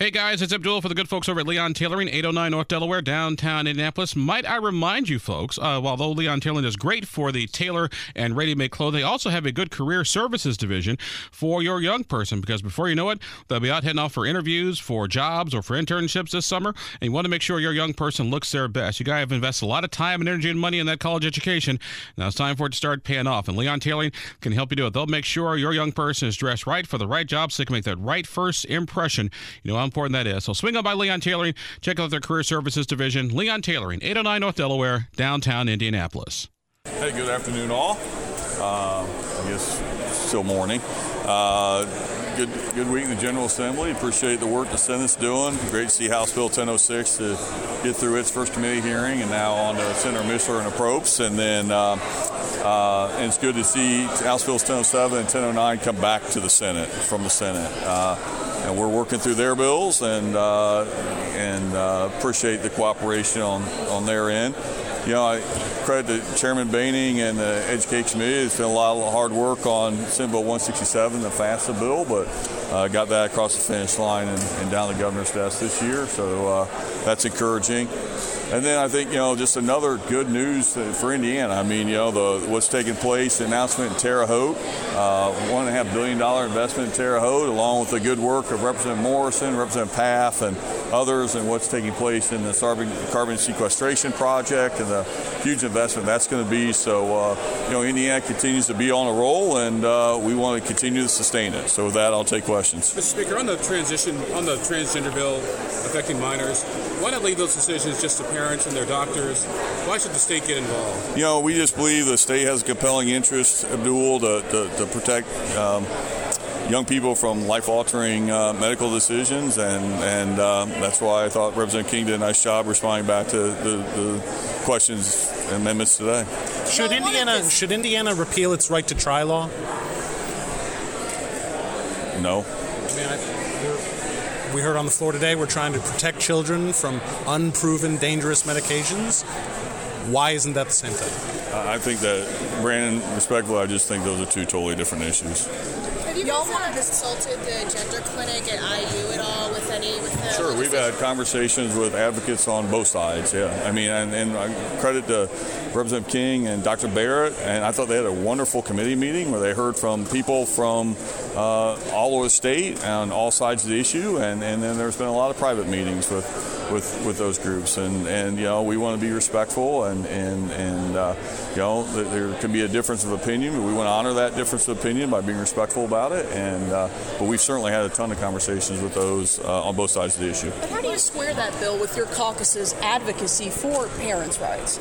Hey guys, it's Abdul for the good folks over at Leon Tailoring, 809 North Delaware, downtown Indianapolis. Might I remind you folks, uh, although Leon Tailoring is great for the tailor and ready-made clothing, they also have a good career services division for your young person because before you know it, they'll be out heading off for interviews, for jobs, or for internships this summer, and you want to make sure your young person looks their best. You guys have invested a lot of time and energy and money in that college education. Now it's time for it to start paying off, and Leon Tailoring can help you do it. They'll make sure your young person is dressed right for the right job so they can make that right first impression. You know, important that is. So swing on by Leon Tailoring. Check out their career services division, Leon Tailoring, 809 North Delaware, downtown Indianapolis. Hey, good afternoon, all. Uh, I guess still morning. Uh, good, good week in the General Assembly. Appreciate the work the Senate's doing. Great to see House Bill 1006 to get through its first committee hearing, and now on to Senator Mishler and the Propes, and then. Uh, uh, and it's good to see House Bills 1007 and 1009 come back to the Senate from the Senate. Uh, and we're working through their bills and uh, and uh, appreciate the cooperation on, on their end. You know, I credit to Chairman Behning and the Education Committee. It's been a lot of hard work on Senate Bill 167, the FAFSA bill, but uh, got that across the finish line and, and, down the governor's desk this year. So uh, that's encouraging. And then I think you know just another good news for Indiana. I mean, you know the what's taking place, the announcement in Terre Haute, uh, one and a half billion dollar investment in Terre Haute, along with the good work of Representative Morrison, Representative Pfaff, and others, and what's taking place in the carbon, carbon sequestration project and the huge investment that's going to be. So uh, you know Indiana continues to be on a roll, and uh, we want to continue to sustain it. So with that, I'll take questions. Mr. Speaker, on the transition on the transgender bill affecting minors, why not leave those decisions just to parents? parents and their doctors. Why should the state get involved? You know, we just believe the state has a compelling interest, Abdul, to, to, to protect. Um, young people from life-altering uh, medical decisions, and and uh, that's why I thought Representative King did a nice job responding back to the, the questions and amendments today. Should Indiana should Indiana repeal its right to try law? No. I mean, I, we heard on the floor today we're trying to protect children from unproven dangerous medications. Why isn't that the same thing? I think that, Brandon, respectfully, I just think those are two totally different issues. Have you all want to consulted the gender clinic at IU at all with any? With the sure, we've had conversations with advocates on both sides. Yeah, I mean, and, and I credit to Representative King and Dr. Barrett, and I thought they had a wonderful committee meeting where they heard from people from uh, all over the state on all sides of the issue, and, and then there's been a lot of private meetings with, with, with those groups, and, and you know we want to be respectful, and and and uh, you know there can be a difference of opinion, but we want to honor that difference of opinion by being respectful about it, and uh, but we've certainly had a ton of conversations with those uh, on both sides of the issue. But how do you square that bill with your caucus's advocacy for parents' rights?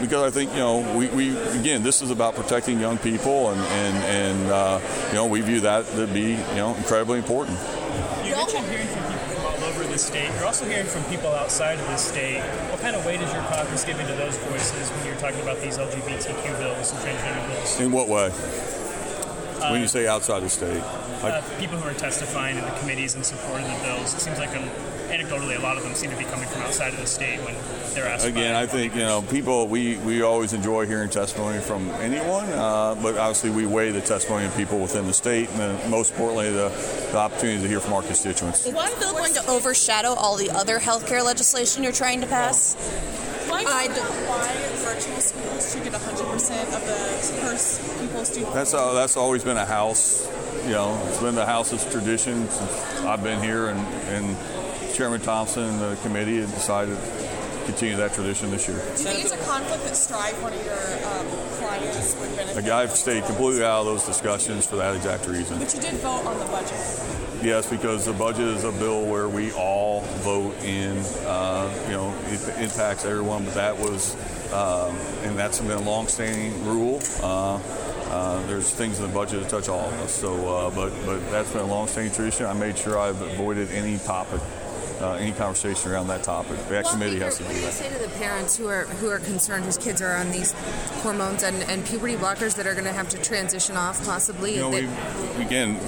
because I think you know we, we again this is about protecting young people and and and uh, you know we view that to be you know incredibly important. You mentioned hearing from people all over the state. You're also hearing from people outside of the state. What kind of weight is your caucus giving to those voices when you're talking about these LGBTQ bills and transgender bills? In what way? Uh, when you say outside the state, uh, people who are testifying in the committees in support of the bills. It seems like um, anecdotally, a lot of them seem to be coming from outside of the state when they're asked. Again, I think you know people. We we always enjoy hearing testimony from anyone, uh, but obviously we weigh the testimony of people within the state, and then most importantly, the, the opportunity to hear from our constituents. Is one bill going to overshadow all the other healthcare legislation you're trying to pass? Why, why virtual schools should get 100% of the first pupil student? That's uh, that's always been a house you know, it's been the House's tradition since I've been here, and, and Chairman Thompson and the committee have decided to continue that tradition this year. Do you think it's a conflict that Strive, one of your um, clients, would benefit? I've stayed completely out of those discussions for that exact reason. But you did vote on the budget. Yes, because the budget is a bill where we all vote in. Uh, you know, it impacts everyone, but that was, um, and that's been a long-standing rule. Uh, uh, there's things in the budget that touch all of us. So, uh, but but that's been a long-standing tradition. I made sure I've avoided any topic uh, any conversation around that topic. The well, committee has to do what do you say to the parents who are who are concerned whose kids are on these hormones and, and puberty blockers that are going to have to transition off possibly? You know, we, again,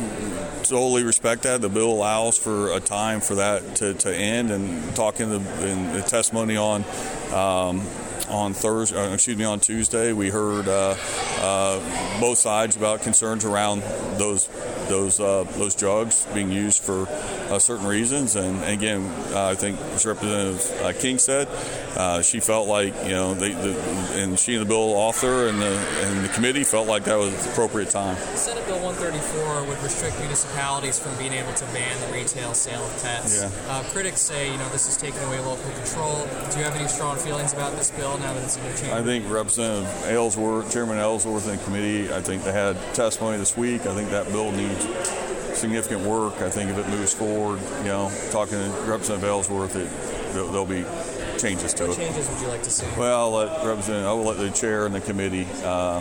totally respect that. The bill allows for a time for that to, to end, and talking the, in the testimony on. Um, on Thursday, uh, excuse me, on Tuesday, we heard uh, uh, both sides about concerns around those those uh, those drugs being used for uh, certain reasons. And again, uh, I think as Representative uh, King said, uh, she felt like you know they, the, and she and the bill author and the and the committee felt like that was the appropriate time. Senate Bill 134 would restrict municipalities from being able to ban the retail sale of pets. Yeah. Uh, critics say you know this is taking away local control. Do you have any strong feelings about this bill now that it's in your chamber? I think Representative Aylesworth, Chairman Aylesworth and committee, I think they had testimony this week. I think that bill needs significant work. I think if it moves forward, you know, talking to Representative Aylesworth, it, there'll, there'll be changes to what it. changes would you like to see? Well, I'll let Representative, I will let the chair and the committee uh,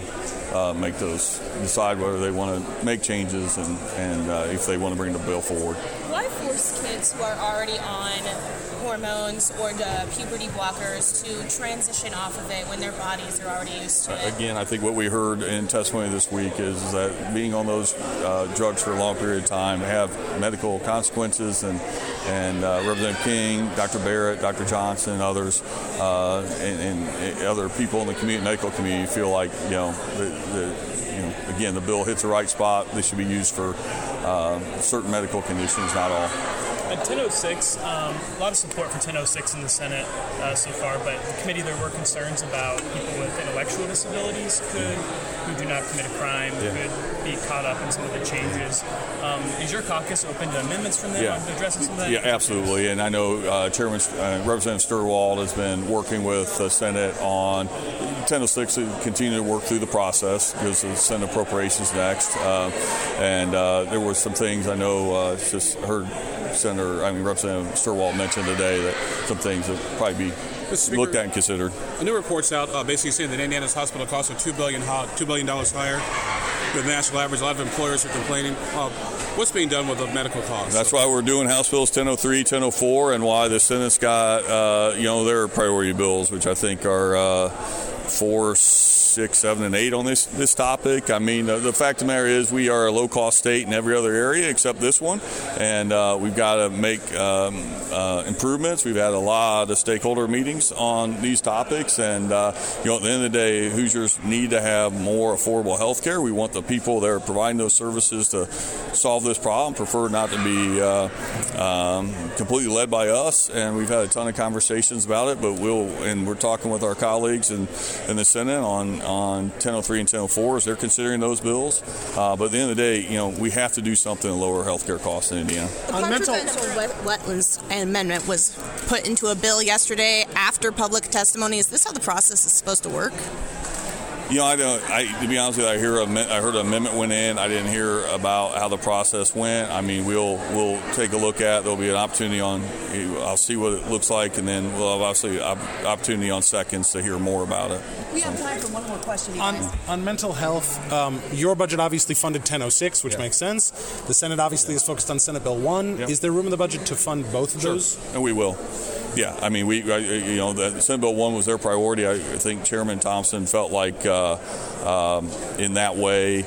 uh, make those, decide whether they want to make changes and, and uh, if they want to bring the bill forward. Why force kids who are already on hormones or the puberty blockers to transition off of it when their bodies are already used to it? Again, I think what we heard in testimony this week is that being on those uh, drugs for a long period of time have medical consequences, and and uh, Representative King, Dr. Barrett, Dr. Johnson, and others, uh, and, and other people in the community, medical community feel like you know the, the you know again the bill hits the right spot. This should be used for uh, certain medical conditions, not all. At 1006, um, a lot of support for 1006 in the Senate uh, so far, but the committee there were concerns about people with intellectual disabilities could, who do not commit a crime, Yeah. could be caught up in some of the changes. Um, is your caucus open to amendments from them Yeah. on addressing some of that? Yeah, absolutely. And I know uh, Chairman uh, Representative Steuerwald has been working with the Senate on 1006 to continue to work through the process because the Senate appropriations next. Uh, and uh, there were some things I know uh, just heard Senator, I mean Representative Steuerwald mentioned today that some things that probably be Speaker, looked at and considered. A new report's out uh, basically saying that Indiana's hospital costs are $2 billion, $2 billion higher than the national average. A lot of employers are complaining. Uh, what's being done with the medical costs? That's why we're doing House Bills 1003, 1004, and why the Senate's got, uh, you know, their priority bills, which I think are uh, four, six, seven, and eight on this this topic. I mean, uh, the fact of the matter is, we are a low cost state in every other area except this one, and uh, we've got to make um, uh, improvements. We've had a lot of stakeholder meetings on these topics, and uh, you know, at the end of the day, Hoosiers need to have more affordable health care. We want the people that are providing those services to solve this problem. Prefer not to be uh, um, completely led by us, and we've had a ton of conversations about it. But we'll and we're talking with our colleagues in, in the Senate on on 1003 and 1004 as they're considering those bills. Uh, but at the end of the day, you know, we have to do something to lower healthcare costs in Indiana. The presidential wet- wetlands amendment was put into a bill yesterday after public testimony. Is this how the process is supposed to work? You know, I don't. I to be honest with you, I hear a, I heard an amendment went in. I didn't hear about how the process went. I mean, we'll we'll take a look at. There'll be an opportunity on. I'll see what it looks like, and then we'll have obviously op- opportunity on seconds to hear more about it. We have time for one more question. On, on mental health, um, your budget obviously funded 1006, which makes sense. The Senate obviously is focused on Senate Bill 1. Is there room in the budget to fund both of those? And we will. Yeah, I mean, we, I, you know, the Senate Bill 1 was their priority. I, I think Chairman Thompson felt like uh, um, in that way,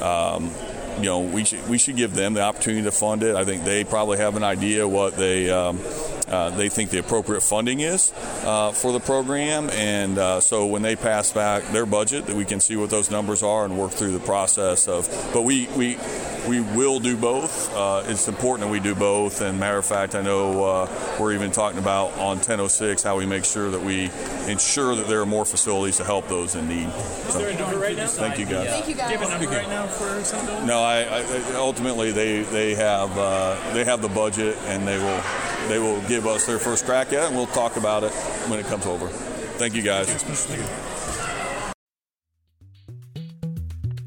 um, you know, we should, we should give them the opportunity to fund it. I think they probably have an idea what they. Um, uh, they think the appropriate funding is uh, for the program, and uh, so when they pass back their budget, that we can see what those numbers are and work through the process of. But we we we will do both. Uh, it's important that we do both. And matter of fact, I know uh, we're even talking about on 1006 how we make sure that we ensure that there are more facilities to help those in need. Is there a number right now? Thank you, guys. Thank you guys. Do you have a number right now for Senate No, I, I ultimately they they have uh, they have the budget and they will they will give us their first crack at it and we'll talk about it when it comes over. Thank you guys.